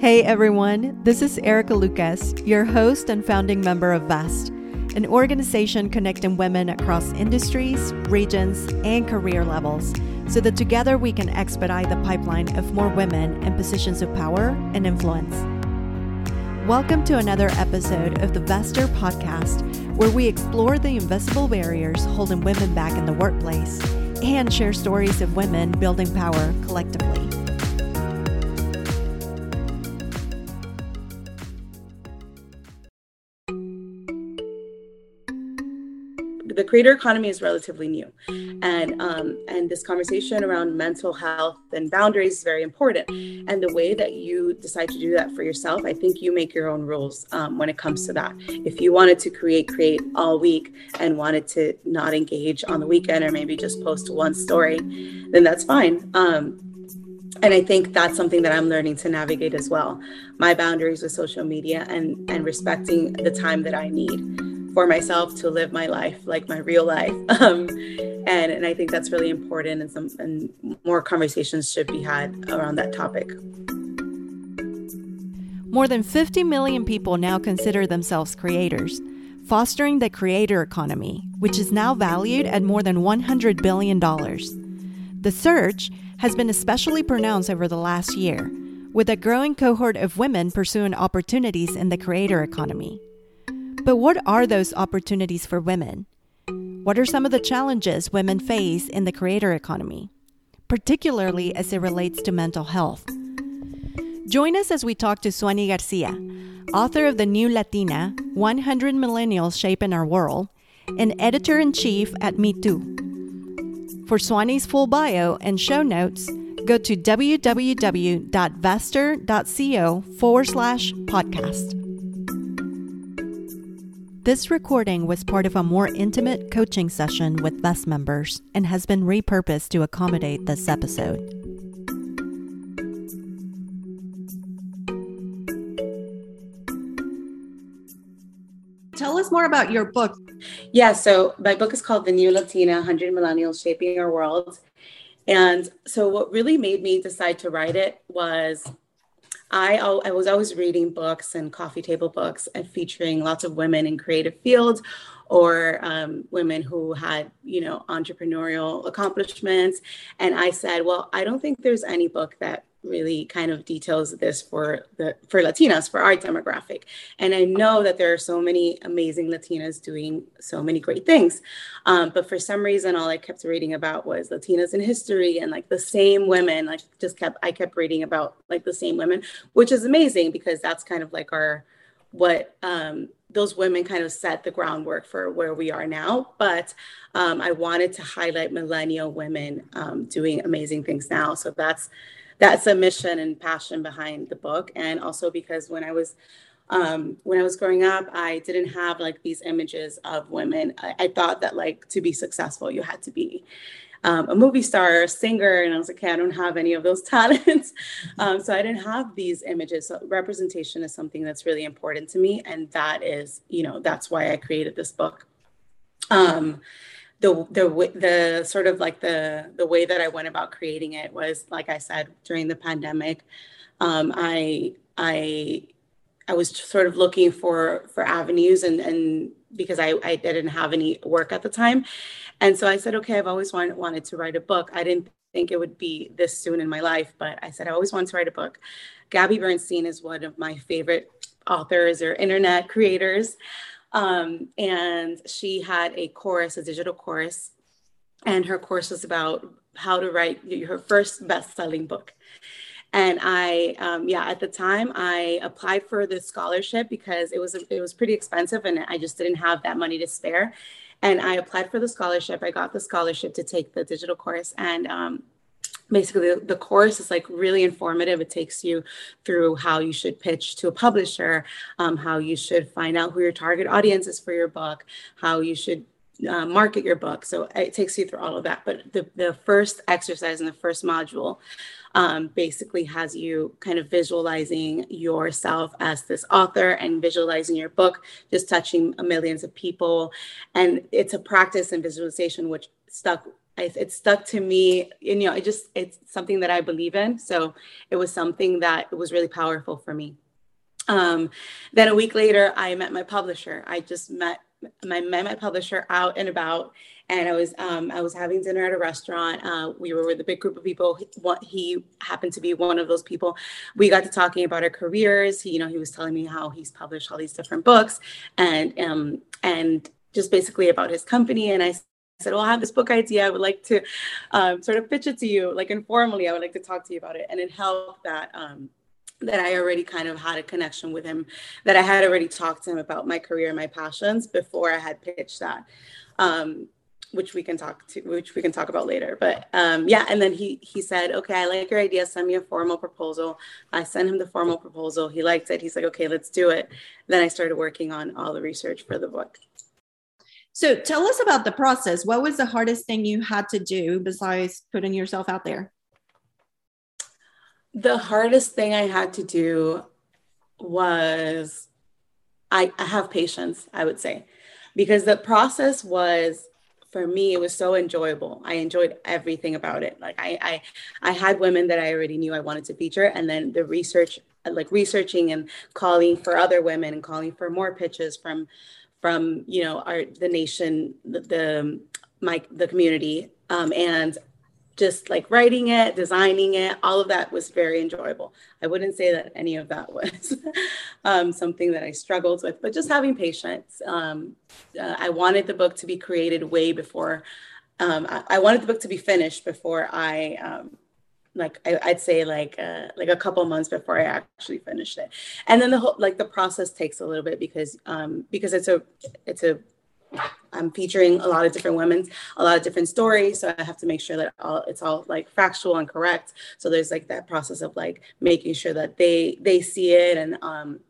Hey everyone, this is Erica Lucas, your host and founding member of VEST, an organization connecting women across industries, regions, and career levels so that together we can expedite the pipeline of more women in positions of power and influence. Welcome to another episode of the Vester podcast, where we explore the invisible barriers holding women back in the workplace and share stories of women building power collectively. Creator economy is relatively new. And um, and this conversation around mental health and boundaries is very important. And the way that you decide to do that for yourself i think you make your own rules um, when it comes to that. If you wanted to create create all week and wanted to not engage on the weekend or maybe just post one story then that's fine. Um, and i think that's something that i'm learning to navigate as well. My boundaries with social media and and respecting the time that i need for myself to live my life like my real life. Um, and and i think that's really important and some and more conversations should be had around that topic. More than 50 million people now consider themselves creators fostering the creator economy which is now valued at more than 100 billion dollars. The surge has been especially pronounced over the last year with a growing cohort of women pursuing opportunities in the creator economy but what are those opportunities for women? What are some of the challenges women face in the creator economy, particularly as it relates to mental health? Join us as we talk to Suani Garcia, author of The New Latina 100 Millennials Shaping Our World, and editor in chief at mitú. For Suani's full bio and show notes, go to www.vester.co forward slash podcast. This recording was part of a more intimate coaching session with VEST members and has been repurposed to accommodate this episode. Tell us more about your book. Yeah, so my book is called The New Latina 100 Millennials Shaping Our World. And so, what really made me decide to write it was I, I was always reading books and coffee table books and featuring lots of women in creative fields or um, women who had, you know, entrepreneurial accomplishments. And I said, well, I don't think there's any book that really kind of details this for the for Latinas for our demographic. And I know that there are so many amazing Latinas doing so many great things, um, but for some reason, all I kept reading about was Latinas in history and like the same women. Like just kept I kept reading about like the same women, which is amazing because that's kind of like our what um, those women kind of set the groundwork for where we are now. But um, I wanted to highlight millennial women um, doing amazing things now. So that's that's a mission and passion behind the book. And also because when I was um, when I was growing up, I didn't have like these images of women. I, I thought that like to be successful, you had to be um, a movie star, or a singer, and I was like, okay, I don't have any of those talents. Um, so I didn't have these images. So representation is something that's really important to me, and that is, you know, that's why I created this book. Um, the the the sort of like the the way that I went about creating it was like I said during the pandemic. Um, I I I was sort of looking for for avenues and and because I I didn't have any work at the time, and so I said, okay, I've always wanted wanted to write a book. I didn't think it would be this soon in my life, but I said I always wanted to write a book. Gabby Bernstein is one of my favorite authors or internet creators. Um, and she had a course, a digital course, and her course was about how to write her first best-selling book. And I, um, yeah, at the time I applied for the scholarship because it was it was pretty expensive, and I just didn't have that money to spare. And I applied for the scholarship. I got the scholarship to take the digital course, and um, basically the, course is like really informative. It takes you through how you should pitch to a publisher um, how you should find out who your target audience is for your book how you should uh, market your book. So it takes you through all of that. But the, the first exercise in the first module um, basically has you kind of visualizing yourself as this author and visualizing your book just touching millions of people. And it's a practice in visualization which stuck I, it stuck to me and you know it just it's something that i believe in. So it was something that was really powerful for me. Um, then a week later i met my publisher. I just met my met my publisher out and about and i was um, i was having dinner at a restaurant. Uh, we were with a big group of people. He happened to be one of those people. We got to talking about our careers. He, you know he was telling me how he's published all these different books and um, and just basically about his company. And i said, Well, I have this book idea. I would like to um, sort of pitch it to you, like informally. I would like to talk to you about it. And it helped that. Um, that I already kind of had a connection with him, that I had already talked to him about my career and my passions before I had pitched that, um, which we can talk to, which we can talk about later. But um, yeah, and then he he said, okay, I like your idea. Send me a formal proposal. I sent him the formal proposal. He liked it. He's like, okay, let's do it. Then I started working on all the research for the book. So tell us about the process. What was the hardest thing you had to do besides putting yourself out there? The hardest thing I had to do was I, I have patience, I would say, because the process was for me it was so enjoyable i enjoyed everything about it like I, I i had women that i already knew i wanted to feature and then the research like researching and calling for other women and calling for more pitches from from you know our the nation the, the my the community um, and just like writing it designing it all of that was very enjoyable. I wouldn't say that any of that was um, something that i struggled with but just having patience. Um, uh, i wanted the book to be created way before um, I, I, wanted the book to be finished before i um, like I, would say like uh, like a couple months before I actually finished it, and then the whole like the process takes a little bit because um because it's a it's a I'm featuring a lot of different women, a lot of different stories. So I have to make sure that all it's all like factual and correct. So there's like that process of like making sure that they they see it and um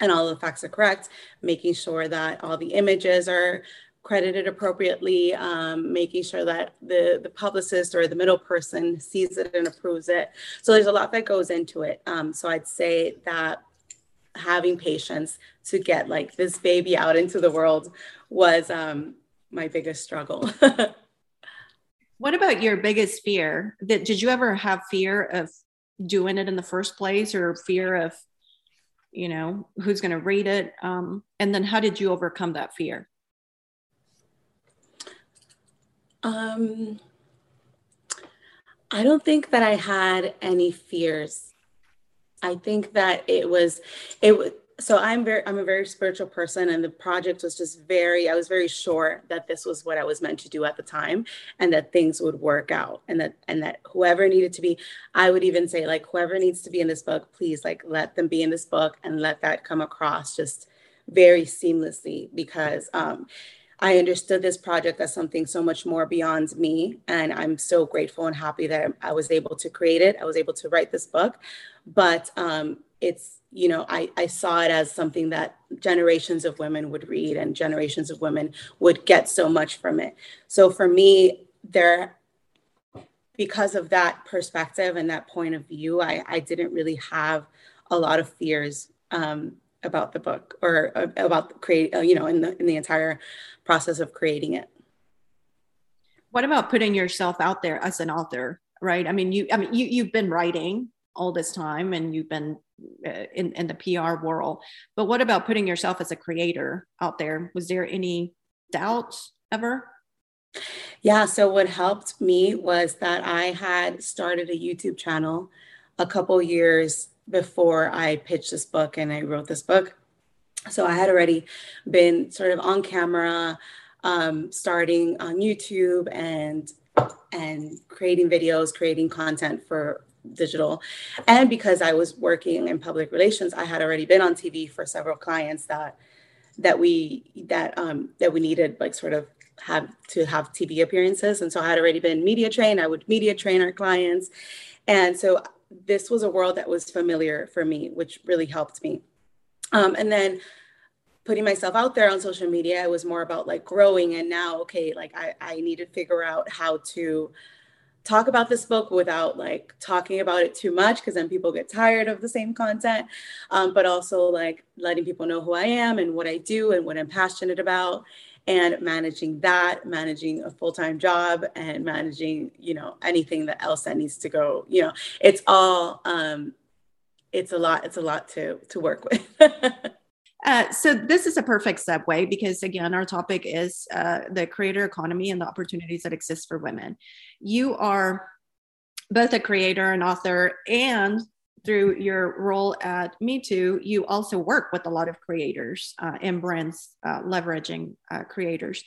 and all the facts are correct, making sure that all the images are credited appropriately, um, making sure that the, the publicist or the middle person sees it and approves it. So there's a lot that goes into it. Um, so I'd say that having patience to get like this baby out into the world was um, my biggest struggle. what about your biggest fear? That did you ever have fear of doing it in the first place, or fear of, you know, who's going to read it? Um, and then how did you overcome that fear? Um, I don't think that I had any fears. I think that it was, it was, so I'm very, I'm a very spiritual person and the project was just very, I was very sure that this was what I was meant to do at the time and that things would work out and that, and that whoever needed to be, I would even say like, whoever needs to be in this book, please like let them be in this book and let that come across just very seamlessly because, um, I understood this project as something so much more beyond me. And I'm so grateful and happy that I was able to create it. I was able to write this book. But um, it's, you know, I, I saw it as something that generations of women would read and generations of women would get so much from it. So for me, there, because of that perspective and that point of view, I, I didn't really have a lot of fears um, about the book or uh, about create uh, you know in the in the entire process of creating it. What about putting yourself out there as an author right? I mean you i mean you you've been writing all this time and you've been uh, in, in the pr world but what about putting yourself as a creator out there? Was there any doubts ever? Yeah so what helped me was that i had started a youtube channel a couple years before I pitched this book and I wrote this book. So I had already been sort of on camera, um, starting on YouTube and and creating videos, creating content for digital. And because I was working in public relations, I had already been on TV for several clients that that we that um, that we needed like sort of have to have TV appearances. And so I had already been media trained. I would media train our clients. And so this was a world that was familiar for me, which really helped me. Um, and then putting myself out there on social media, it was more about like growing. And now, okay, like I, I need to figure out how to talk about this book without like talking about it too much because then people get tired of the same content um, but also like letting people know who i am and what i do and what i'm passionate about and managing that managing a full-time job and managing you know anything that else that needs to go you know it's all um it's a lot it's a lot to to work with. Uh, so this is a perfect segue because again our topic is uh, the creator economy and the opportunities that exist for women. You are both a creator and author and through your role at mitú, you also work with a lot of creators uh, and brands uh, leveraging uh, creators.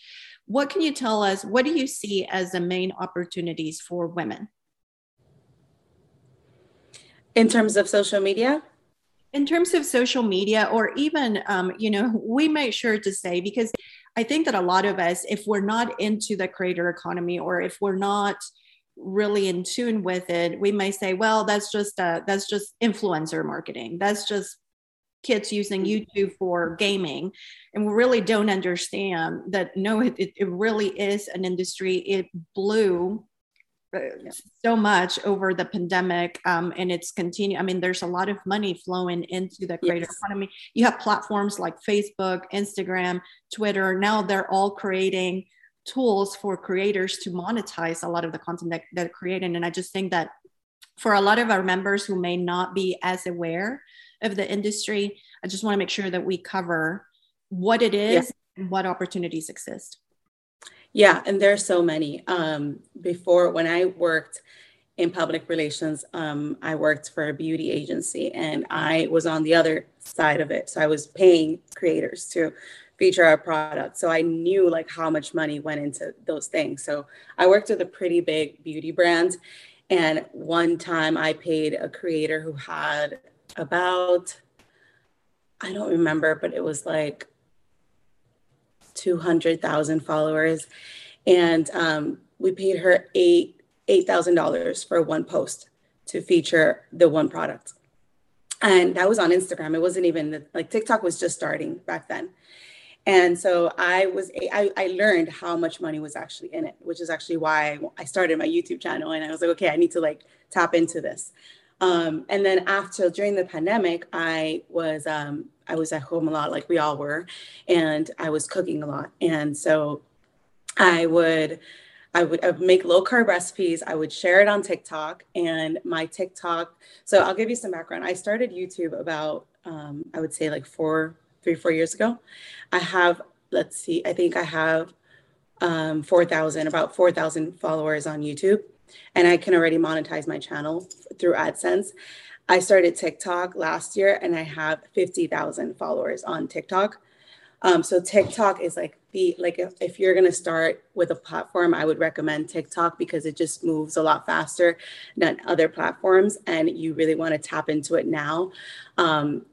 What can you tell us? What do you see as the main opportunities for women? In terms of social media? In terms of social media, or even, um, you know, we make sure to say, because I think that a lot of us, if we're not into the creator economy or if we're not, really in tune with it we may say well that's just uh, that's just influencer marketing. That's just kids using youtube for gaming. And we really don't understand that no it, it really is an industry. It blew uh, so much over the pandemic um, and it's continue i mean there's a lot of money flowing into the creator yes. economy. You have platforms like facebook instagram twitter. Now they're all creating tools for creators to monetize a lot of the content that they're creating. And I just think that for a lot of our members who may not be as aware of the industry, I just want to make sure that we cover what it is yeah. and what opportunities exist. Yeah, and there's so many. Um, before, when I worked in public relations, um, I worked for a beauty agency and I was on the other side of it. So I was paying creators to feature our product. So I knew like how much money went into those things. So I worked with a pretty big beauty brand. And one time I paid a creator who had about, I don't remember, but it was like 200,000 followers. And um, we paid her eight $8,000 for one post to feature the one product. And that was on Instagram. It wasn't even like TikTok was just starting back then. And so I was, I, I learned how much money was actually in it, which is actually why I started my YouTube channel. And I was like, okay, I need to like tap into this. Um, and then after, during the pandemic, I was, um, I was at home a lot, like we all were, and I was cooking a lot. And so I would, I would, I would make low carb recipes. I would share it on TikTok and my TikTok. So I'll give you some background. I started YouTube about, um, I would say like four, three, four years ago. I have, let's see, I think I have um, 4,000, about 4,000 followers on YouTube, and I can already monetize my channel through AdSense. I started TikTok last year and I have 50,000 followers on TikTok. Um, so TikTok is like the like if, if you're gonna start with a platform, I would recommend TikTok because it just moves a lot faster than other platforms, and you really want to tap into it now. Um,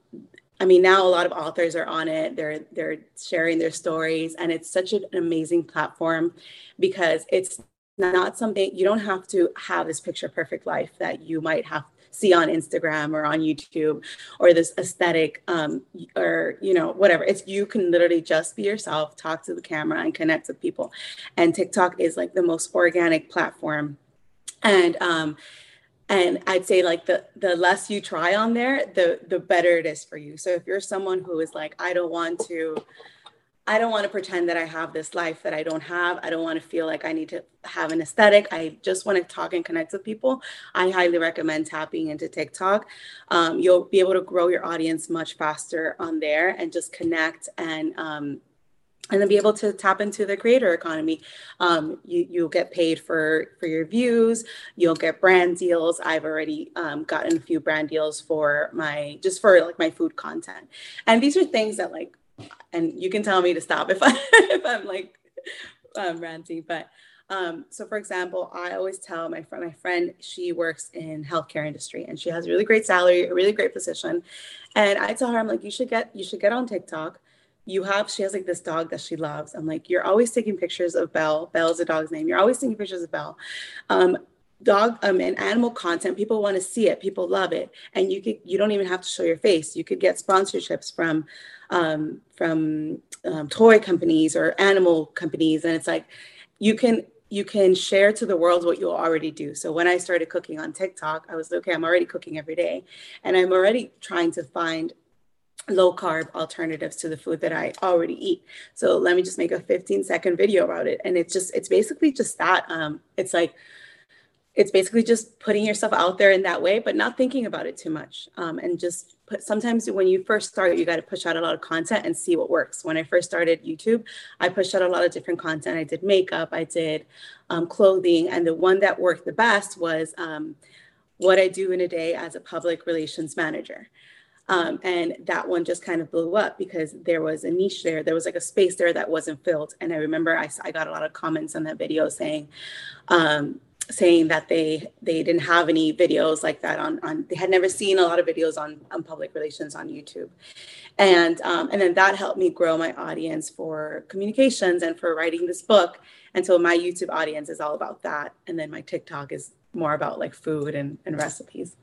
I mean, now a lot of authors are on it. They're they're sharing their stories, and it's such an amazing platform because it's not something you don't have to have this picture perfect life that you might have see on Instagram or on YouTube or this aesthetic um, or you know whatever. It's you can literally just be yourself, talk to the camera, and connect with people. And TikTok is like the most organic platform, and um, and i'd say like the the less you try on there the the better it is for you. So if you're someone who is like i don't want to i don't want to pretend that i have this life that i don't have. I don't want to feel like i need to have an aesthetic. I just want to talk and connect with people i highly recommend tapping into tiktok. Um, you'll be able to grow your audience much faster on there and just connect and um, and then be able to tap into the creator economy. Um, you, you'll get paid for for your views. You'll get brand deals. I've already um, gotten a few brand deals for my just for like my food content, and these are things that like, and you can tell me to stop if I if I'm like um, ranting, but. Um, so for example, I always tell my friend, my friend, she works in healthcare industry and she has a really great salary, a really great position. And I tell her, I'm like, you should get, you should get on TikTok you have she has like this dog that she loves. I'm like you're always taking pictures of belle. Belle's a dog's name. You're always taking pictures of belle. Um, dog um, and animal content people want to see it people love it. And you could you don't even have to show your face. You could get sponsorships from um, from um, toy companies or animal companies. And it's like you can you can share to the world what you already do. So when i started cooking on tiktok i was like, okay i'm already cooking every day. And i'm already trying to find low carb alternatives to the food that I already eat. So let me just make a 15 second video about it. And it's just, it's basically just that. Um, it's like, it's basically just putting yourself out there in that way, but not thinking about it too much. Um, and just put, sometimes when you first start, you got to push out a lot of content and see what works. When I first started YouTube, I pushed out a lot of different content. I did makeup, I did um, clothing, and the one that worked the best was um, what I do in a day as a public relations manager. Um, and that one just kind of blew up because there was a niche there. There was like a space there that wasn't filled. And I remember I, I got a lot of comments on that video saying, um, saying that they they didn't have any videos like that on on they had never seen a lot of videos on on public relations on YouTube, and um, and then that helped me grow my audience for communications and for writing this book. And so my YouTube audience is all about that, and then my TikTok is more about like food and, and recipes.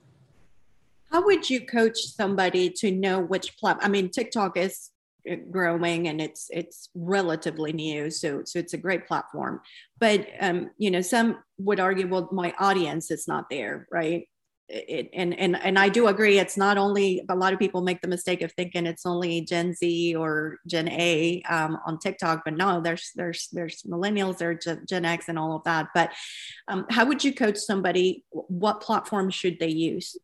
How would you coach somebody to know which platform? I mean, TikTok is uh, growing and it's it's relatively new, so so it's a great platform. But um, you know, some would argue, well, my audience is not there, right? It, and and and I do agree. It's not only a lot of people make the mistake of thinking it's only Gen Z or Gen A um, on TikTok, but no, there's there's there's millennials, there's Gen X, and all of that. But um, how would you coach somebody? What platform should they use?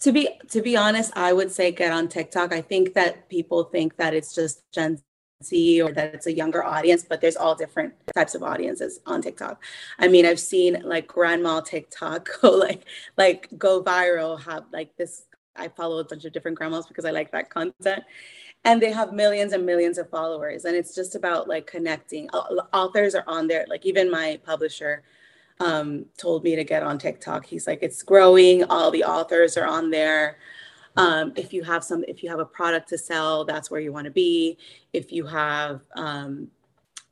To be to be honest, I would say get on TikTok. I think that people think that it's just Gen Z or that it's a younger audience, but there's all different types of audiences on TikTok. I mean, I've seen like grandma TikTok go like like go viral, have like this. I follow a bunch of different grandmas because I like that content. And they have millions and millions of followers. And it's just about like connecting. Authors are on there. Like even my publisher, um, told me to get on TikTok. He's like, it's growing. All the authors are on there. Um, if you have some, if you have a product to sell, that's where you want to be. If you have, um,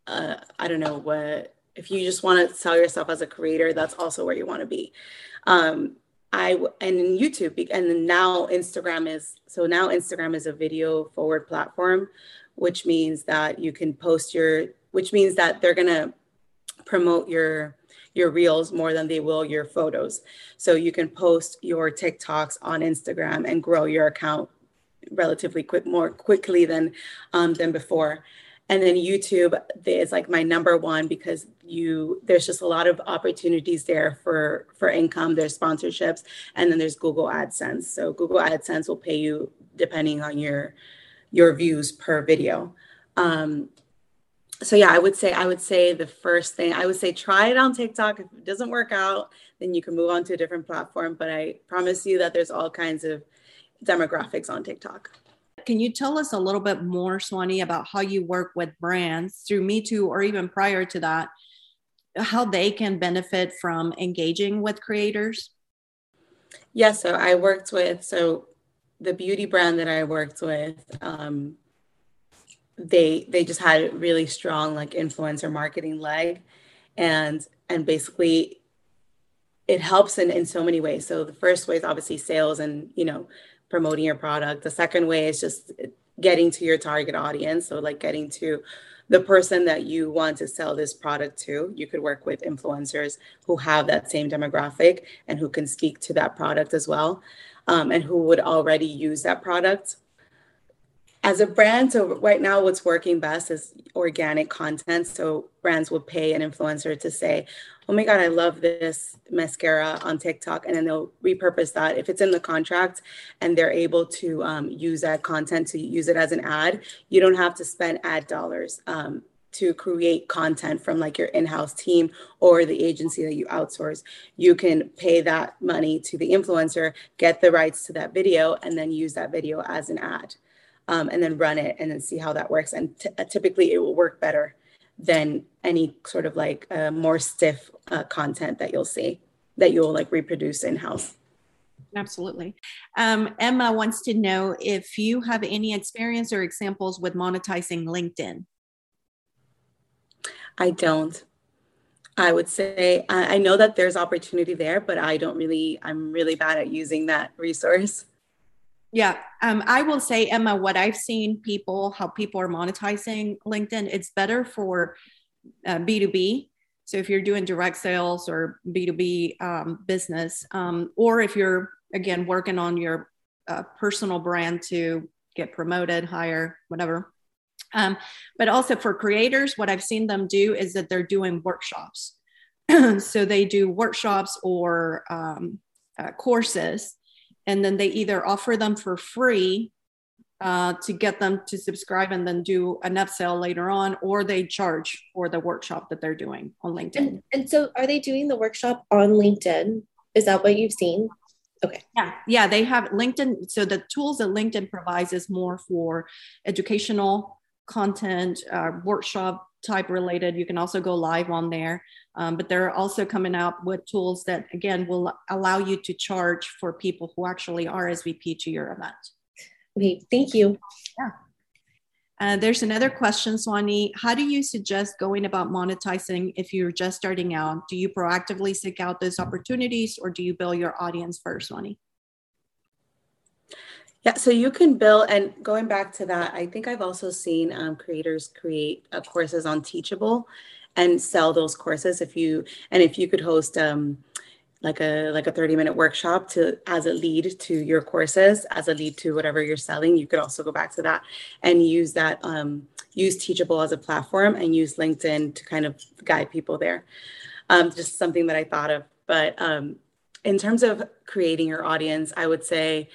uh, I don't know what, if you just want to sell yourself as a creator, that's also where you want to be. Um, I and YouTube and now Instagram is so now Instagram is a video forward platform, which means that you can post your, which means that they're gonna promote your your reels more than they will your photos. So you can post your TikToks on Instagram and grow your account relatively quick, more quickly than um, than before. And then YouTube is like my number one because you there's just a lot of opportunities there for for income. There's sponsorships, and then there's Google AdSense. So Google AdSense will pay you depending on your your views per video. Um, so yeah, I would say I would say the first thing I would say try it on TikTok. If it doesn't work out, then you can move on to a different platform. But I promise you that there's all kinds of demographics on TikTok. Can you tell us a little bit more, Suani, about how you work with brands through mitú or even prior to that, how they can benefit from engaging with creators? Yes, yeah, so I worked with so the beauty brand that I worked with. Um, they they just had really strong like influencer marketing leg. And and basically it helps in in so many ways. So the first way is obviously sales and you know promoting your product. The second way is just getting to your target audience. So like getting to the person that you want to sell this product to. You could work with influencers who have that same demographic and who can speak to that product as well um, and who would already use that product as a brand, so right now what's working best is organic content. So brands will pay an influencer to say, oh my God, I love this mascara on TikTok. And then they'll repurpose that if it's in the contract and they're able to um, use that content to use it as an ad. You don't have to spend ad dollars. Um, to create content from like your in-house team or the agency that you outsource you can pay that money to the influencer get the rights to that video and then use that video as an ad um, and then run it and then see how that works. And t- uh, typically it will work better than any sort of like uh, more stiff uh, content that you'll see that you'll like reproduce in house. Absolutely. Um, Emma wants to know if you have any experience or examples with monetizing LinkedIn. I don't. I would say I, I know that there's opportunity there, but I don't really, I'm really bad at using that resource. Yeah, um, I will say, Emma, what I've seen people, how people are monetizing LinkedIn, it's better for uh, B2B. So if you're doing direct sales or B2B um, business, um, or if you're, again, working on your a personal brand to get promoted, hire, whatever. Um, but also for creators, what I've seen them do is that they're doing workshops. so they do workshops or um, uh, courses, and then they either offer them for free uh, to get them to subscribe and then do an upsell later on, or they charge for the workshop that they're doing on LinkedIn. And, and so, are they doing the workshop on LinkedIn? Is that what you've seen? Okay. Yeah, yeah, they have LinkedIn. So the tools that LinkedIn provides is more for educational content, uh, workshop type related. You can also go live on there, um, but they're also coming out with tools that again will allow you to charge for people who actually are RSVP to your event. Okay, thank you. Yeah. Uh, there's another question, Suani. How do you suggest going about monetizing if you're just starting out? Do you proactively seek out those opportunities or do you build your audience first, Suani? Yeah, so you can build, and going back to that, I think I've also seen um, creators create uh, courses on Teachable and sell those courses. If you and if you could host um, like a like a 30 minute workshop to as a lead to your courses as a lead to whatever you're selling you could also go back to that and use that um, use teachable as a platform and use linkedin to kind of guide people there um, just something that i thought of but um, in terms of creating your audience i would say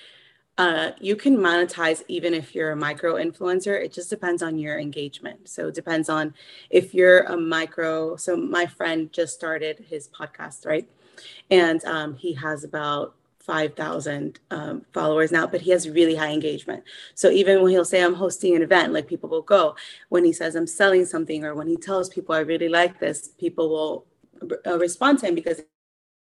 uh, you can monetize even if you're a micro influencer. It just depends on your engagement. So it depends on if you're a micro. So my friend just started his podcast, right? and um, he has about 5,000 um, followers now, but he has really high engagement. So even when he'll say, I'm hosting an event, like people will go. When he says, I'm selling something, or when he tells people, I really like this, people will uh, respond to him because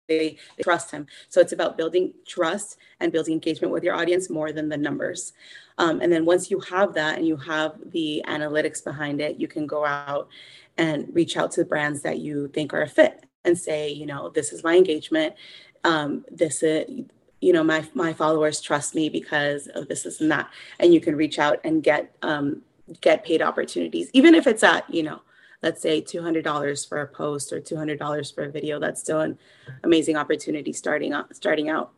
they, trust him. So it's about building trust and building engagement with your audience more than the numbers. Um, and then once you have that and you have the analytics behind it, you can go out and reach out to the brands that you think are a fit and say, you know, this is my engagement. Um, this is, you know, my my followers trust me because of this, and that. And you can reach out and get um, get paid opportunities, even if it's at, you know, let's say two hundred dollars for a post or two hundred dollars for a video. That's still an amazing opportunity starting out. Starting out.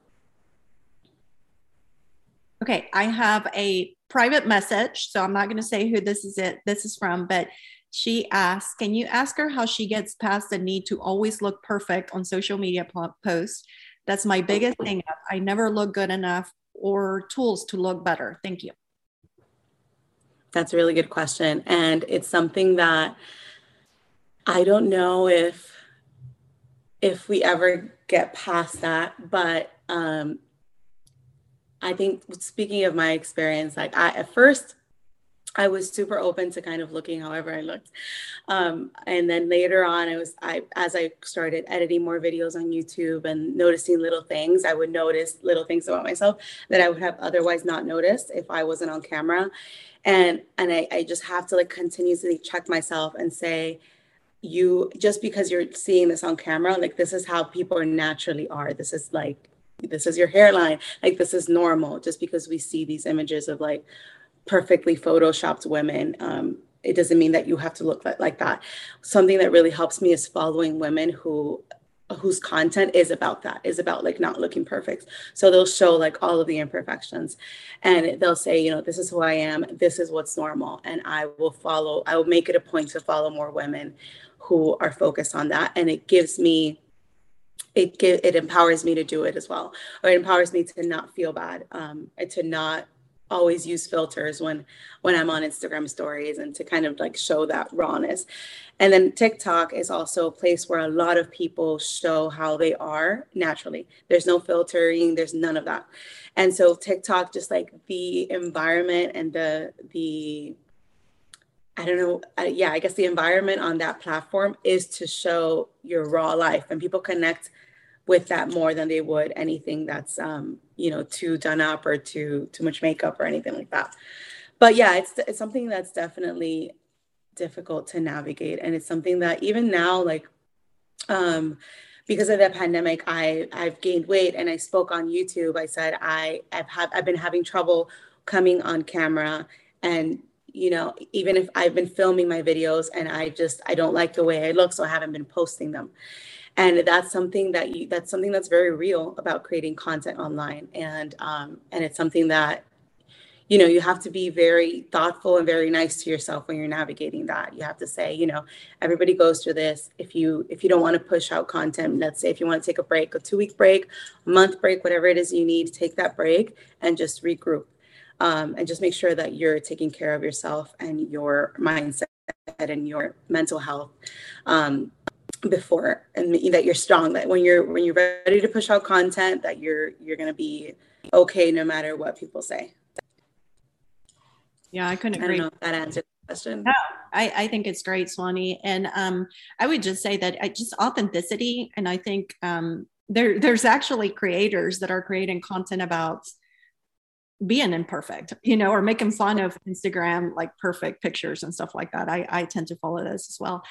Okay, I have a private message, so I'm not going to say who this is. It this is from, but she asks, Can you ask her how she gets past the need to always look perfect on social media posts? That's my biggest thing. I never look good enough or tools to look better. Thank you. That's a really good question. And it's something that I don't know if if we ever get past that, but um I think speaking of my experience, like I at first I was super open to kind of looking however I looked. Um, and then later on, I was, I, as I started editing more videos on YouTube and noticing little things, I would notice little things about myself that I would have otherwise not noticed if I wasn't on camera. And, and I, I just have to like continuously check myself and say, you, just because you're seeing this on camera, like this is how people naturally are. This is like, this is your hairline. Like this is normal just because we see these images of like, perfectly photoshopped women. Um, it doesn't mean that you have to look like, like that. Something that really helps me is following women who whose content is about that is about like not looking perfect. So they'll show like all of the imperfections and they'll say you know this is who i am. This is what's normal. And i will follow i will make it a point to follow more women who are focused on that. And it gives me it it empowers me to do it as well. Or it empowers me to not feel bad um, and to not always use filters when when I'm on Instagram stories and to kind of like show that rawness. And then TikTok is also a place where a lot of people show how they are naturally. There's no filtering, there's none of that. And so TikTok just like the environment and the the I don't know. Uh, yeah, I guess the environment on that platform is to show your raw life, and people connect with that more than they would anything that's um, you know too done up or too too much makeup or anything like that. But yeah, it's it's something that's definitely difficult to navigate, and it's something that even now, like um, because of the pandemic, I I've gained weight, and I spoke on YouTube. I said I I've had I've been having trouble coming on camera and you know even if i've been filming my videos and i just i don't like the way i look so i haven't been posting them and that's something that you that's something that's very real about creating content online. And um, and it's something that you know you have to be very thoughtful and very nice to yourself when you're navigating that. You have to say you know everybody goes through this. If you if you don't want to push out content let's say if you want to take a break a two week break a month break whatever it is you need take that break and just regroup. Um, and just make sure that you're taking care of yourself and your mindset and your mental health. Um, before and that you're strong that when you're when you're ready to push out content that you're you're going to be okay no matter what people say yeah, I couldn't agree. I don't know if that answered the question. No, I, I think it's great, Suani. And um, I would just say that I, just authenticity. And I think um, there there's actually creators that are creating content about being imperfect, you know, or making fun of Instagram like perfect pictures and stuff like that. I, I tend to follow those as well.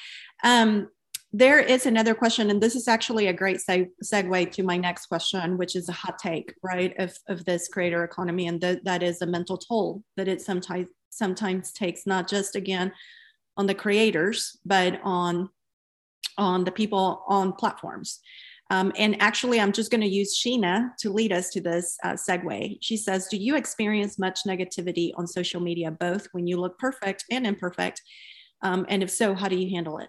Um, there is another question, and this is actually a great seg- segue to my next question, which is a hot take, right, of, of this creator economy, and th- that is a mental toll that it sometimes sometimes takes, not just again on the creators, but on on the people on platforms. Um, and actually, I'm just going to use Sheena to lead us to this uh, segue. She says, "Do you experience much negativity on social media, both when you look perfect and imperfect? Um, and if so, how do you handle it?"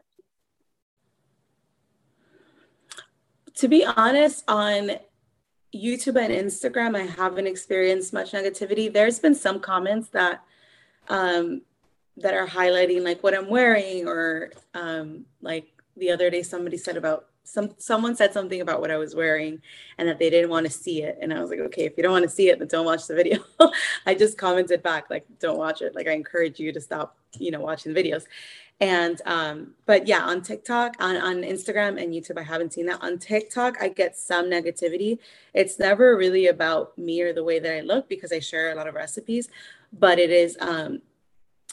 To be honest, on YouTube and Instagram, I haven't experienced much negativity. There's been some comments that um, that are highlighting like what I'm wearing, or um, like the other day somebody said about some someone said something about what I was wearing and that they didn't want to see it. And I was like, okay, if you don't want to see it, then don't watch the video. I just commented back like, don't watch it. Like I encourage you to stop, you know, watching the videos. And um, but yeah, on TikTok, on, on Instagram and YouTube, I haven't seen that. On TikTok, I get some negativity. It's never really about me or the way that I look because I share a lot of recipes, but it is um,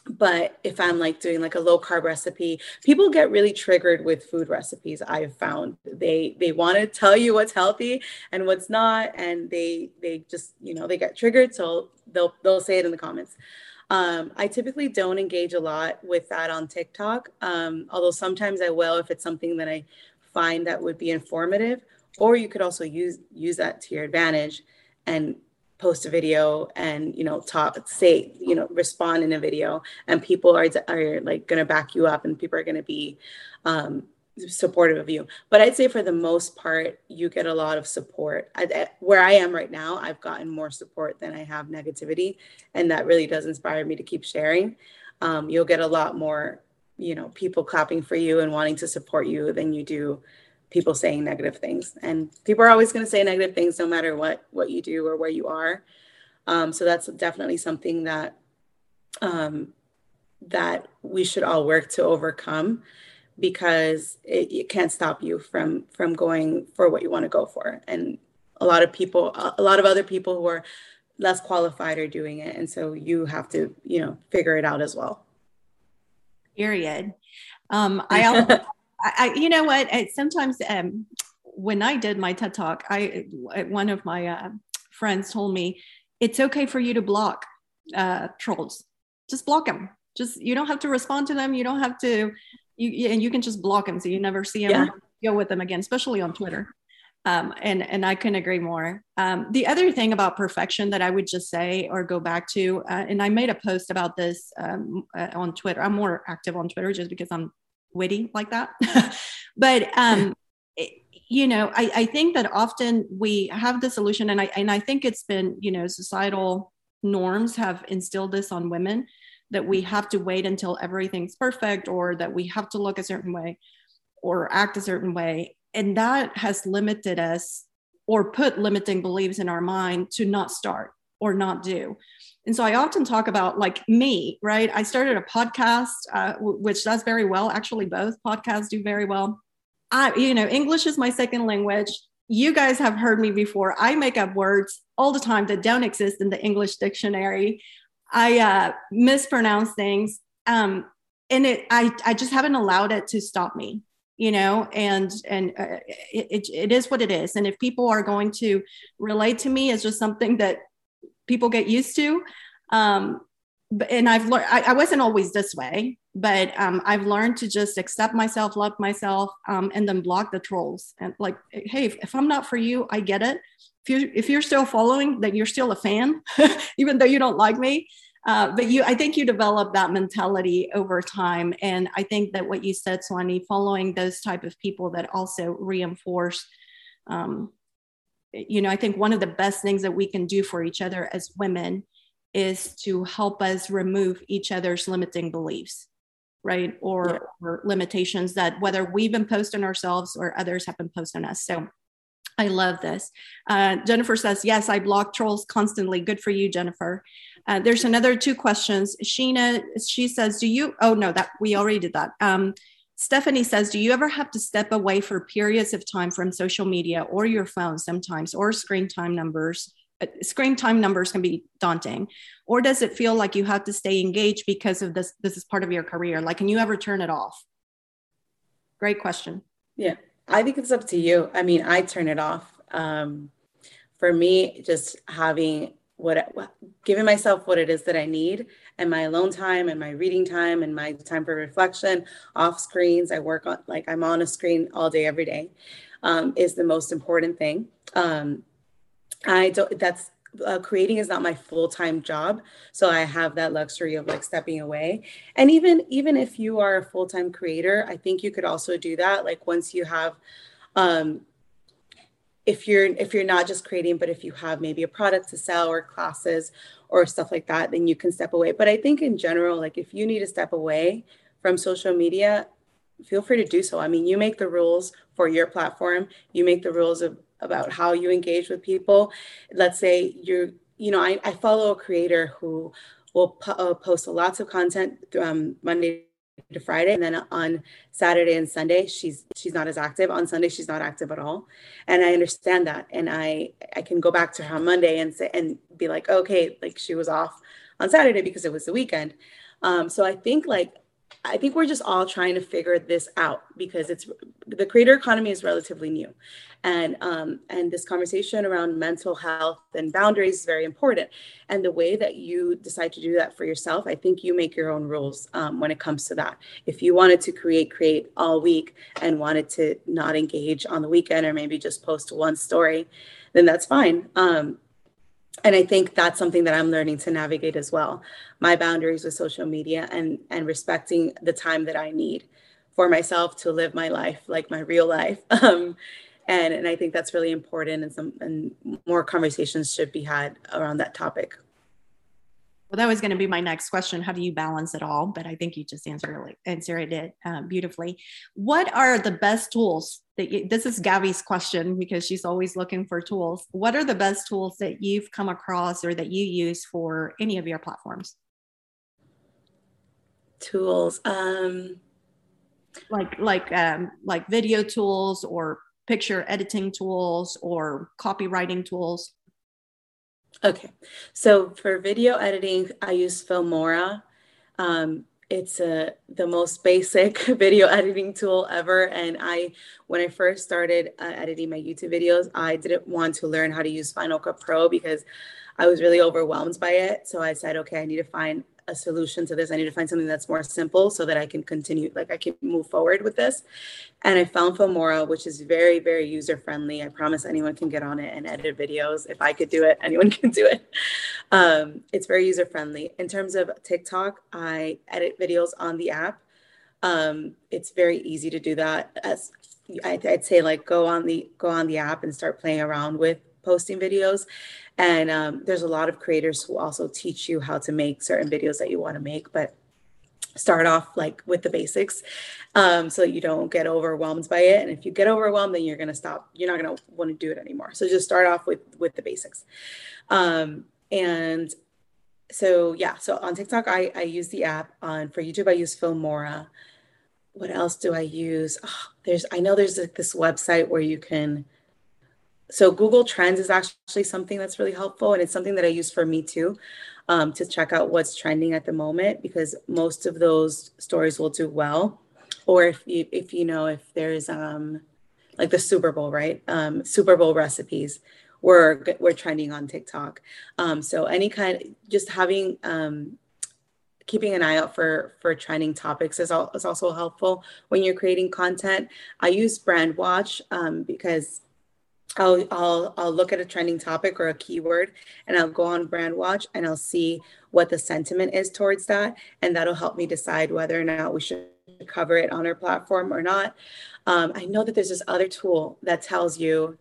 but if i'm like doing like a low carb recipe people get really triggered with food recipes i've found they they want to tell you what's healthy and what's not and they they just you know they get triggered so they'll they'll say it in the comments um, I typically don't engage a lot with that on TikTok, um, although sometimes I will if it's something that I find that would be informative. Or you could also use use that to your advantage and post a video and you know talk say you know respond in a video and people are, are like going to back you up and people are going to be um, supportive of you. But I'd say for the most part, you get a lot of support. I, where I am right now, I've gotten more support than I have negativity, and that really does inspire me to keep sharing. Um, you'll get a lot more, you know, people clapping for you and wanting to support you than you do people saying negative things. And people are always going to say negative things no matter what what you do or where you are. Um, so that's definitely something that um, that we should all work to overcome because it, it can't stop you from from going for what you want to go for. And a lot of people a lot of other people who are less qualified are doing it. And so you have to you know figure it out as well. Period. Um i also I, you know what? I, sometimes um when i did my ted talk i one of my uh, friends told me it's okay for you to block uh trolls. Just block them just you don't have to respond to them. You don't have to you and you can just block them so you never see them yeah. or deal with them again, especially on Twitter. Um, and and I couldn't agree more. Um, the other thing about perfection that I would just say or go back to, uh, and I made a post about this um, uh, on Twitter. I'm more active on Twitter just because I'm witty like that. but um, it, you know, I, I think that often we have the solution, and I and I think it's been you know societal norms have instilled this on women that we have to wait until everything's perfect or that we have to look a certain way or act a certain way. And that has limited us or put limiting beliefs in our mind to not start or not do. And so I often talk about like me, right? I started a podcast, uh, which does very well. Actually, both podcasts do very well. I, you know, English is my second language. You guys have heard me before. I make up words all the time that don't exist in the English dictionary. I uh, mispronounce things. Um, and it, I, I just haven't allowed it to stop me, you know, and, and uh, it, it, is what it is. And if people are going to relate to me as just something that people get used to, um, and I've learned, I, I, wasn't always this way, but um, I've learned to just accept myself, love myself, um, and then block the trolls. And like, hey, if, if, I'm not for you, I get it. If you if you're still following, then you're still a fan, even though you don't like me. Uh, but you, I think you develop that mentality over time, and I think that what you said, Suani, following those type of people that also reinforce. Um, you know, I think one of the best things that we can do for each other as women is to help us remove each other's limiting beliefs right or, yeah. or limitations that whether we've imposed on ourselves or others have imposed on us so i love this. Uh, jennifer says yes i block trolls constantly. Good for you jennifer. Uh, there's another two questions. Sheena she says do you oh no that we already did that. Um, Stephanie says, Do you ever have to step away for periods of time from social media or your phone sometimes, or screen time numbers? Uh, screen time numbers can be daunting. Or does it feel like you have to stay engaged because of this this is part of your career? Like can you ever turn it off? Great question. Yeah i think it's up to you. I mean i turn it off. Um, for me just having what giving myself what it is that i need and my alone time and my reading time and my time for reflection off screens. I work on like i'm on a screen all day every day um, is the most important thing. Um, I don't, that's, uh, creating is not my full-time job. So i have that luxury of like stepping away. And even even if you are a full-time creator i think you could also do that like once you have um if you're if you're not just creating but if you have maybe a product to sell or classes or stuff like that then you can step away. But i think in general like if you need to step away from social media feel free to do so. I mean you make the rules for your platform. You make the rules of about how you engage with people. Let's say you're, you know, I, I follow a creator who will po- uh, post lots of content um, Monday to Friday, and then on Saturday and Sunday she's she's not as active. On Sunday she's not active at all, and I understand that, and I I can go back to her on Monday and say and be like, okay, like she was off on Saturday because it was the weekend. Um, so I think like I think we're just all trying to figure this out because it's the creator economy is relatively new, and um, and this conversation around mental health and boundaries is very important. And the way that you decide to do that for yourself, I think you make your own rules um, when it comes to that. If you wanted to create, create all week, and wanted to not engage on the weekend or maybe just post one story, then that's fine. Um, and i think that's something that i'm learning to navigate as well. My boundaries with social media and and respecting the time that i need for myself to live my life like my real life. Um, and and i think that's really important and some and more conversations should be had around that topic well, that was going to be my next question. How do you balance it all? But I think you just answered it, answered it uh, beautifully. What are the best tools that you, this is Gabby's question because she's always looking for tools. What are the best tools that you've come across or that you use for any of your platforms? Tools, um, like like um, like video tools or picture editing tools or copywriting tools. Okay, so for video editing, I use Filmora. Um, it's a the most basic video editing tool ever. And i when i first started uh, editing my youtube videos i didn't want to learn how to use final cut pro because i was really overwhelmed by it. So i said okay i need to find a solution to this. I need to find something that's more simple so that I can continue, like I can move forward with this. And I found Filmora, which is very, very user friendly. I promise anyone can get on it and edit videos. If I could do it, anyone can do it. Um, it's very user friendly. In terms of TikTok, I edit videos on the app. Um, it's very easy to do that. As I'd say, like go on the go on the app and start playing around with posting videos and um, there's a lot of creators who also teach you how to make certain videos that you want to make, but start off like with the basics um, so you don't get overwhelmed by it. And if you get overwhelmed, then you're going to stop. You're not going to want to do it anymore. So just start off with with the basics. Um, and so yeah, so on TikTok, I, I use the app. On for YouTube, I use Filmora. What else do I use? Oh, there's I know there's like this website where you can so Google Trends is actually something that's really helpful, and it's something that I use for me too, um, to check out what's trending at the moment because most of those stories will do well. Or if you if you know if there's um, like the Super Bowl, right? Um, Super Bowl recipes were were trending on TikTok. Um, so any kind, just having um, keeping an eye out for for trending topics is, al- is also helpful when you're creating content. I use Brandwatch um, because I'll, I'll I'll look at a trending topic or a keyword and I'll go on Brandwatch and I'll see what the sentiment is towards that and that'll help me decide whether or not we should cover it on our platform or not. Um, I know that there's this other tool that tells you.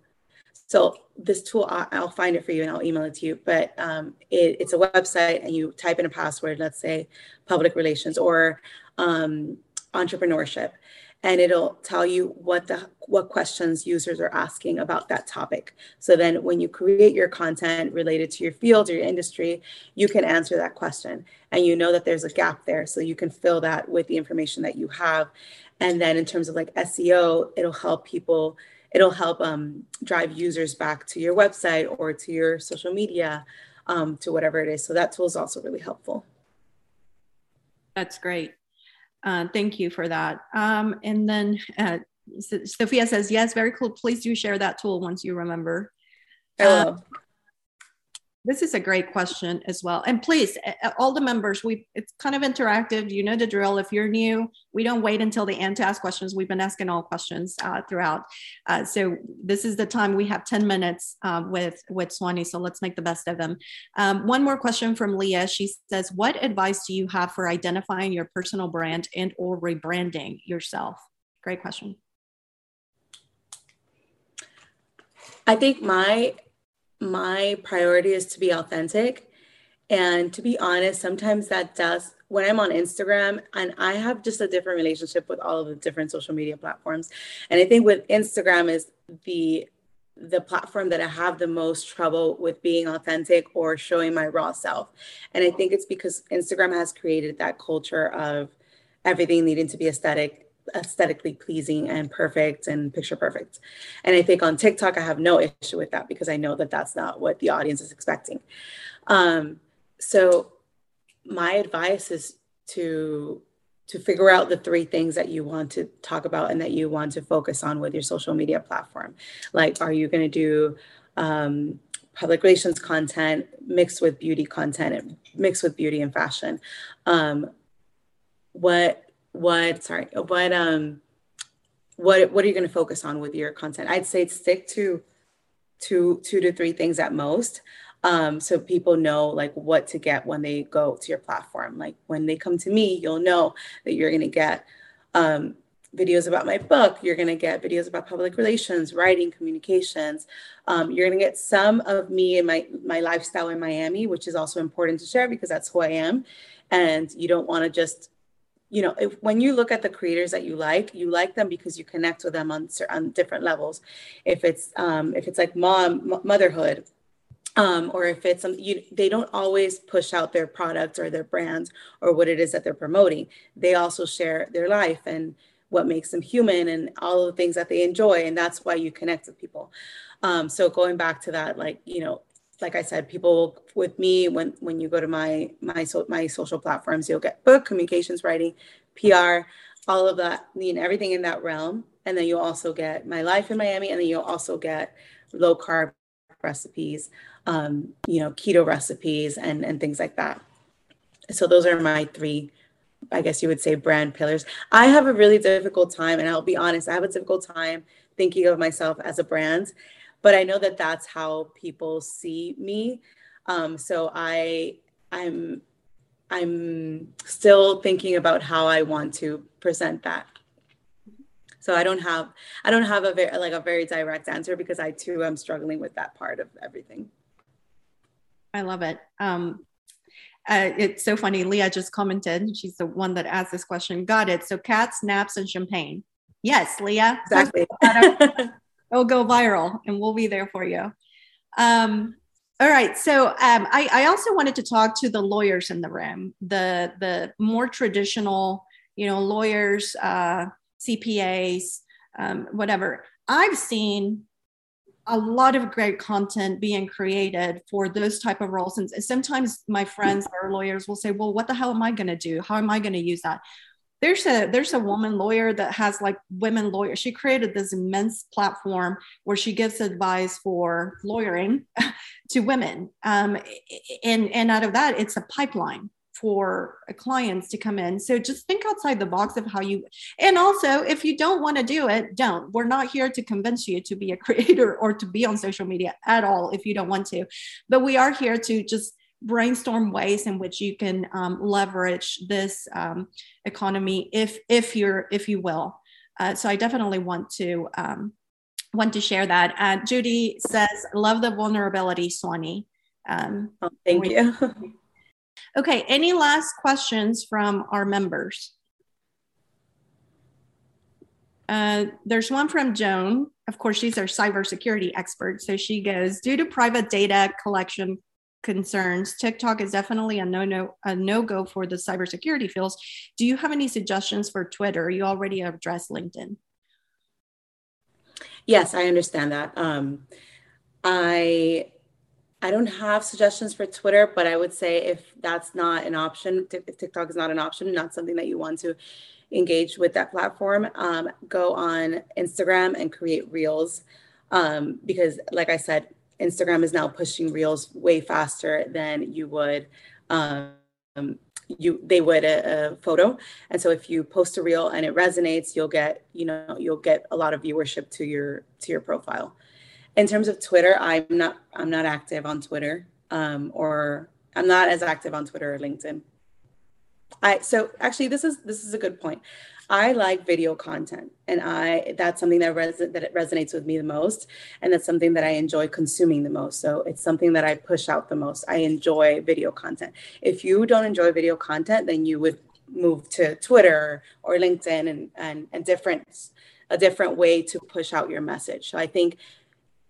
So this tool, I'll find it for you and I'll email it to you. But um, it, it's a website and you type in a password, let's say public relations or um, entrepreneurship and it'll tell you what the what questions users are asking about that topic. So then when you create your content related to your field or your industry, you can answer that question and you know that there's a gap there so you can fill that with the information that you have. And then in terms of like SEO, it'll help people it'll help um, drive users back to your website or to your social media um, to whatever it is. So that tool is also really helpful. That's great. Uh, thank you for that. Um, and then uh, Sophia says, yes, very cool. Please do share that tool once you remember. Uh, this is a great question as well. And please, all the members, we it's kind of interactive. You know the drill. If you're new, we don't wait until the end to ask questions. We've been asking all questions uh, throughout. Uh, so this is the time we have 10 minutes uh, with with Suani. So let's make the best of them. Um, one more question from Leah. She says, "What advice do you have for identifying your personal brand and or rebranding yourself?" Great question. I think my my priority is to be authentic. And to be honest, sometimes that does, when I'm on Instagram, and I have just a different relationship with all of the different social media platforms. And I think with Instagram is the the platform that I have the most trouble with being authentic or showing my raw self. And I think it's because Instagram has created that culture of everything needing to be aesthetic aesthetically pleasing and perfect and picture perfect. And I think on TikTok, I have no issue with that because I know that that's not what the audience is expecting. Um, so my advice is to to figure out the three things that you want to talk about and that you want to focus on with your social media platform. Like, are you going to do um, public relations content mixed with beauty content and mixed with beauty and fashion? Um, what what sorry what um what what are you going to focus on with your content? I'd say stick to two two to three things at most um, so people know like what to get when they go to your platform. Like when they come to me you'll know that you're going to get um, videos about my book you're going to get videos about public relations writing communications um, you're going to get some of me and my my lifestyle in miami which is also important to share because that's who i am. And you don't want to just you know if, when you look at the creators that you like you like them because you connect with them on, on different levels. If it's um, if it's like mom motherhood um, or if it's some you they don't always push out their products or their brands or what it is that they're promoting. They also share their life and what makes them human and all the things that they enjoy and that's why you connect with people. Um, so going back to that like you know like I said, people with me when when you go to my my so, my social platforms, you'll get book, communications writing, PR, all of that, you know, everything in that realm. And then you'll also get my life in Miami, and then you'll also get low carb recipes, um, you know, keto recipes, and and things like that. So those are my three, I guess you would say, brand pillars. I have a really difficult time, and I'll be honest, I have a difficult time thinking of myself as a brand but I know that that's how people see me. Um, so I I'm I'm still thinking about how I want to present that. So I don't have I don't have a very like a very direct answer because I too am struggling with that part of everything. I love it. Um, uh, it's so funny. Leah just commented. She's the one that asked this question. Got it. So cats, naps, and champagne. Yes, Leah. Exactly. it'll go viral and we'll be there for you. Um, all right. So um, I, I also wanted to talk to the lawyers in the room, the the more traditional, you know, lawyers, uh, CPAs, um, whatever. I've seen a lot of great content being created for those type of roles and sometimes my friends are lawyers will say well what the hell am i going to do how am i going to use that there's a there's a woman lawyer that has like women lawyers she created this immense platform where she gives advice for lawyering to women um, and and out of that it's a pipeline for clients to come in. So just think outside the box of how you, and also if you don't want to do it, don't. We're not here to convince you to be a creator or to be on social media at all if you don't want to. But we are here to just brainstorm ways in which you can um, leverage this um, economy if if you're if you will. Uh, so I definitely want to um, want to share that. Uh, Judy says, "Love the vulnerability, Suani." Um, oh, thank you. okay. Any last questions from our members? Uh, there's one from Joan. Of course, she's our cybersecurity expert. So she goes, due to private data collection concerns, TikTok is definitely a no no a no go for the cybersecurity fields. Do you have any suggestions for Twitter? You already addressed LinkedIn. Yes, I understand that. Um, I I don't have suggestions for Twitter, but I would say if that's not an option, if TikTok is not an option, not something that you want to engage with that platform, um, go on Instagram and create reels. Um, because, like I said, Instagram is now pushing reels way faster than you would um, you they would a, a, photo. And so if you post a reel and it resonates you'll get you know you'll get a lot of viewership to your to your profile. In terms of twitter i'm not i'm not active on twitter um, or i'm not as active on twitter or linkedin. I so actually this is this is a good point I like video content, and I that's something that res- that it resonates with me the most, and that's something that I enjoy consuming the most. So it's something that I push out the most. I enjoy video content. If you don't enjoy video content, then you would move to Twitter or LinkedIn and and and different a different way to push out your message. So I think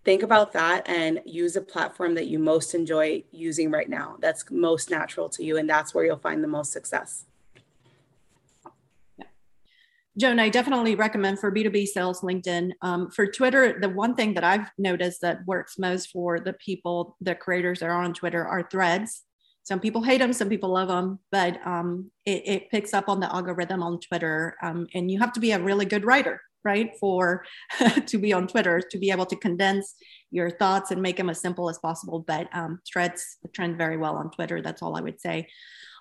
think about that and use a platform that you most enjoy using right now that's most natural to you and that's where you'll find the most success Joan, I definitely recommend for B2B sales LinkedIn. Um, for Twitter, the one thing that I've noticed that works most for the people, the creators that are on Twitter are threads. Some people hate them, some people love them, but um, it, it, picks up on the algorithm on Twitter. Um, and you have to be a really good writer, right? For to be on Twitter, to be able to condense your thoughts and make them as simple as possible. But um, threads trend very well on Twitter. That's all I would say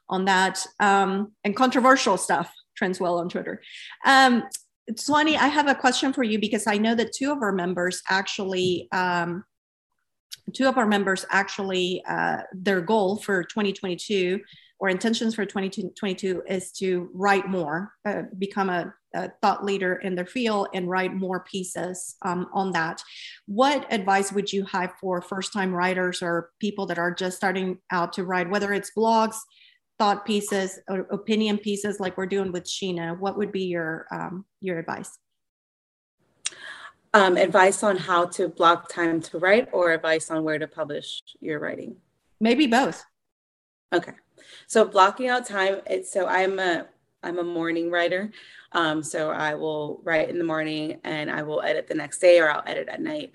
on that. Um, and controversial stuff trends well on Twitter. Um, I have a question for you because I know that two of our members actually, um, two of our members actually, uh, their goal for 2022 or intentions for 2022 is to write more, uh, become a, a, thought leader in their field and write more pieces um, on that. What advice would you have for first time writers or people that are just starting out to write, whether it's blogs, thought pieces or opinion pieces like we're doing with Sheena, what would be your um, your advice? Um, advice on how to block time to write or advice on where to publish your writing? Maybe both. Okay. So blocking out time, it's so I'm a I'm a morning writer. Um, so I will write in the morning and I will edit the next day or I'll edit at night.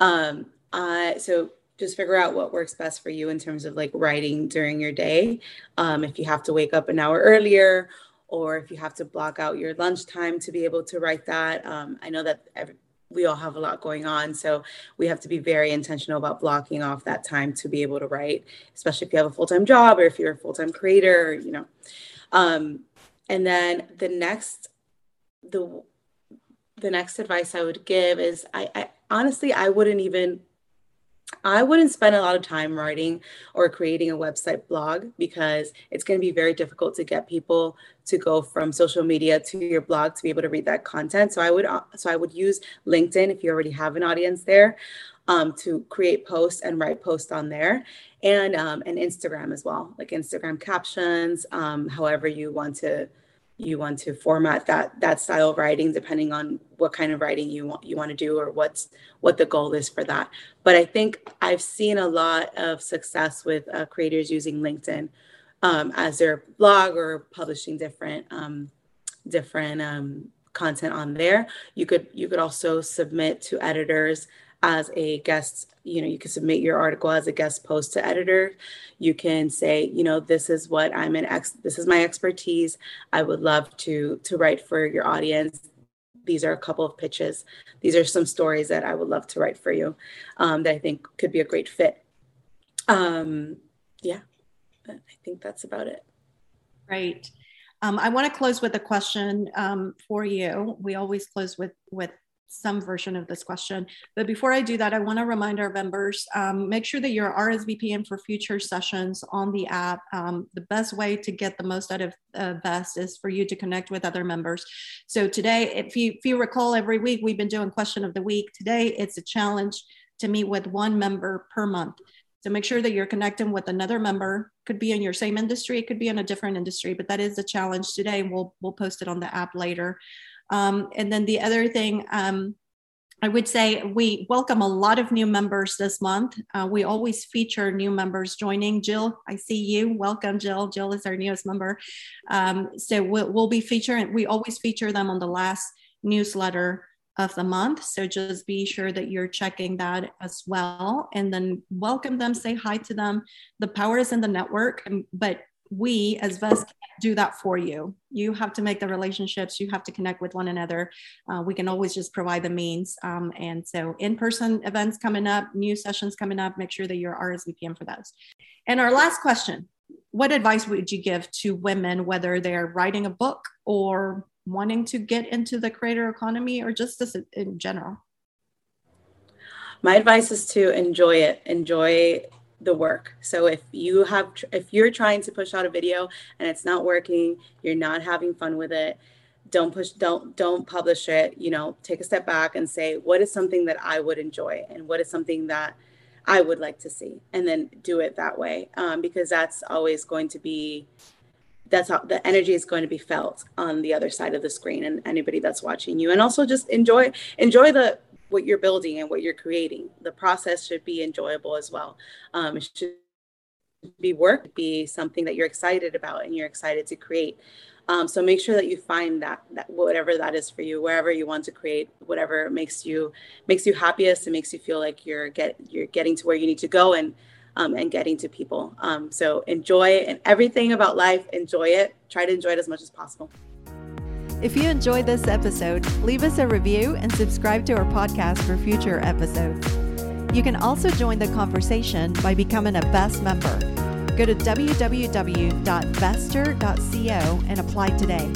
Um, I, so just figure out what works best for you in terms of like writing during your day. Um, if you have to wake up an hour earlier, or if you have to block out your lunchtime to be able to write that. Um, I know that every, we all have a lot going on, so we have to be very intentional about blocking off that time to be able to write, especially if you have a full time job or if you're a full time creator, you know. Um, and then the next, the the next advice I would give is I, I honestly I wouldn't even I wouldn't spend a lot of time writing or creating a website blog because it's going to be very difficult to get people to go from social media to your blog to be able to read that content. So I would uh, so I would use LinkedIn if you already have an audience there um, to create posts and write posts on there, and um, and Instagram as well, like Instagram captions, um, however you want to you want to format that that style of writing depending on what kind of writing you want you want to do or what's what the goal is for that. But i think i've seen a lot of success with uh, creators using linkedin um, as their blog or publishing different um, different um, content on there. You could you could also submit to editors as a guest you know you can submit your article as a guest post to editor. You can say you know this is what i'm an ex this is my expertise. I would love to to write for your audience. These are a couple of pitches. These are some stories that i would love to write for you um, that i think could be a great fit. Um, yeah i think that's about it. Right. Um, I want to close with a question um, for you. We always close with with some version of this question. But before I do that, I want to remind our members, um, make sure that you're RSVPing for future sessions on the app. Um, the best way to get the most out of uh, Vest is for you to connect with other members. So today, if you, if you recall, every week we've been doing question of the week. Today, it's a challenge to meet with one member per month. So make sure that you're connecting with another member. Could be in your same industry, it could be in a different industry, but that is the challenge today. We'll we'll post it on the app later. Um, and then the other thing, um, I would say we welcome a lot of new members this month. Uh, we always feature new members joining. Jill, I see you. Welcome, Jill. Jill is our newest member. Um, so we'll, we'll, be featuring, we always feature them on the last newsletter of the month. So just be sure that you're checking that as well. And then welcome them, say hi to them. The power is in the network, but we as Vest do that for you. You have to make the relationships, you have to connect with one another. Uh, we can always just provide the means. Um, and so, in person events coming up, new sessions coming up, make sure that you're RSVPing for those. And our last question What advice would you give to women, whether they're writing a book or wanting to get into the creator economy or just this in general? My advice is to enjoy it, enjoy the work. So if you have if you're trying to push out a video and it's not working, you're not having fun with it, don't push don't don't publish it, you know, take a step back and say what is something that I would enjoy and what is something that I would like to see and then do it that way um, because that's always going to be that's how the energy is going to be felt on the other side of the screen and anybody that's watching you and also just enjoy enjoy the what you're building and what you're creating. The process should be enjoyable as well. Um, it should be work, be something that you're excited about and you're excited to create. Um, so make sure that you find that, that whatever that is for you, wherever you want to create, whatever makes you makes you happiest and makes you feel like you're get you're getting to where you need to go and um, and getting to people. Um, so enjoy it and everything about life. Enjoy it. Try to enjoy it as much as possible. If you enjoyed this episode, leave us a review and subscribe to our podcast for future episodes. You can also join the conversation by becoming a Vest member. Go to www.vester.co and apply today.